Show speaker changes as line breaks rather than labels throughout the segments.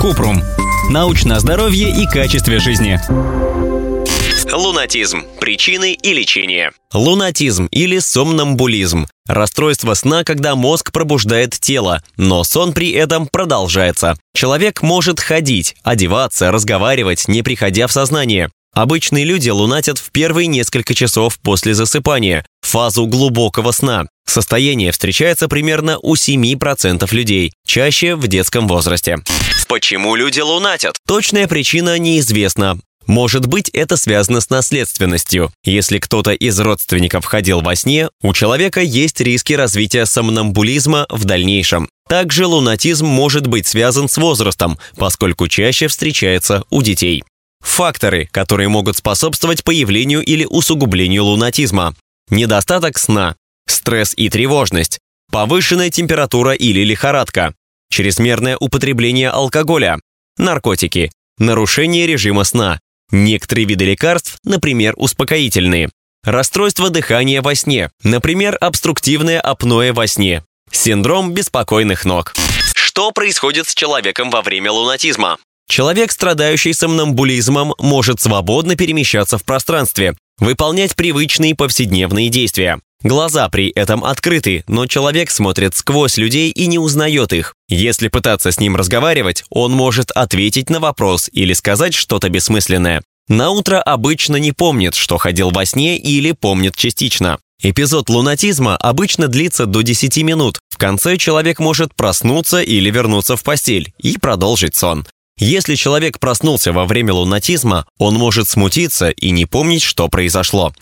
Купрум. Научное здоровье и качестве жизни.
Лунатизм. Причины и лечение. Лунатизм или сомнамбулизм. Расстройство сна, когда мозг пробуждает тело, но сон при этом продолжается. Человек может ходить, одеваться, разговаривать, не приходя в сознание. Обычные люди лунатят в первые несколько часов после засыпания, фазу глубокого сна. Состояние встречается примерно у 7% людей, чаще в детском возрасте. Почему люди лунатят? Точная причина неизвестна. Может быть, это связано с наследственностью. Если кто-то из родственников ходил во сне, у человека есть риски развития сомнамбулизма в дальнейшем. Также лунатизм может быть связан с возрастом, поскольку чаще встречается у детей. Факторы, которые могут способствовать появлению или усугублению лунатизма. Недостаток сна, стресс и тревожность, повышенная температура или лихорадка, чрезмерное употребление алкоголя, наркотики, нарушение режима сна, некоторые виды лекарств, например, успокоительные, расстройство дыхания во сне, например, обструктивное апноэ во сне, синдром беспокойных ног. Что происходит с человеком во время лунатизма? Человек, страдающий сомнамбулизмом, может свободно перемещаться в пространстве, выполнять привычные повседневные действия. Глаза при этом открыты, но человек смотрит сквозь людей и не узнает их. Если пытаться с ним разговаривать, он может ответить на вопрос или сказать что-то бессмысленное. На утро обычно не помнит, что ходил во сне или помнит частично. Эпизод лунатизма обычно длится до 10 минут. В конце человек может проснуться или вернуться в постель и продолжить сон. Если человек проснулся во время лунатизма, он может смутиться и не помнить, что произошло.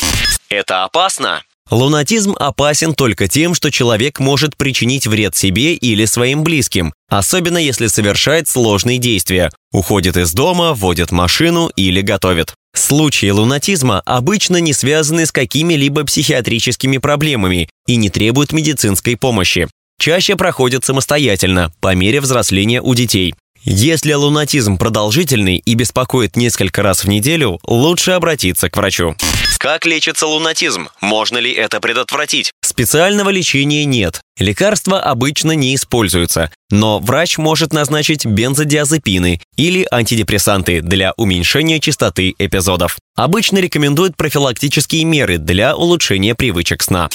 Это опасно? Лунатизм опасен только тем, что человек может причинить вред себе или своим близким, особенно если совершает сложные действия, уходит из дома, водит машину или готовит. Случаи лунатизма обычно не связаны с какими-либо психиатрическими проблемами и не требуют медицинской помощи. Чаще проходят самостоятельно, по мере взросления у детей. Если лунатизм продолжительный и беспокоит несколько раз в неделю, лучше обратиться к врачу. Как лечится лунатизм? Можно ли это предотвратить? Специального лечения нет. Лекарства обычно не используются, но врач может назначить бензодиазепины или антидепрессанты для уменьшения частоты эпизодов. Обычно рекомендуют профилактические меры для улучшения привычек сна.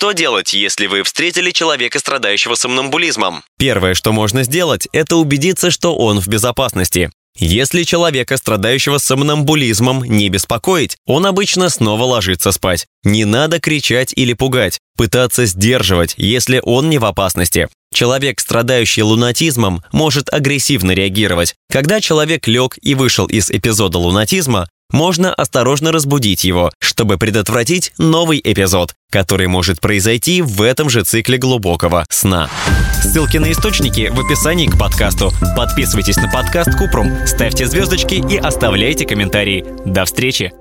Что делать, если вы встретили человека, страдающего сомнамбулизмом? Первое, что можно сделать, это убедиться, что он в безопасности. Если человека, страдающего сомнамбулизмом, не беспокоить, он обычно снова ложится спать. Не надо кричать или пугать, пытаться сдерживать, если он не в опасности. Человек, страдающий лунатизмом, может агрессивно реагировать. Когда человек лег и вышел из эпизода лунатизма, можно осторожно разбудить его, чтобы предотвратить новый эпизод, который может произойти в этом же цикле глубокого сна. Ссылки на источники в описании к подкасту. Подписывайтесь на подкаст Купрум, ставьте звездочки и оставляйте комментарии. До встречи!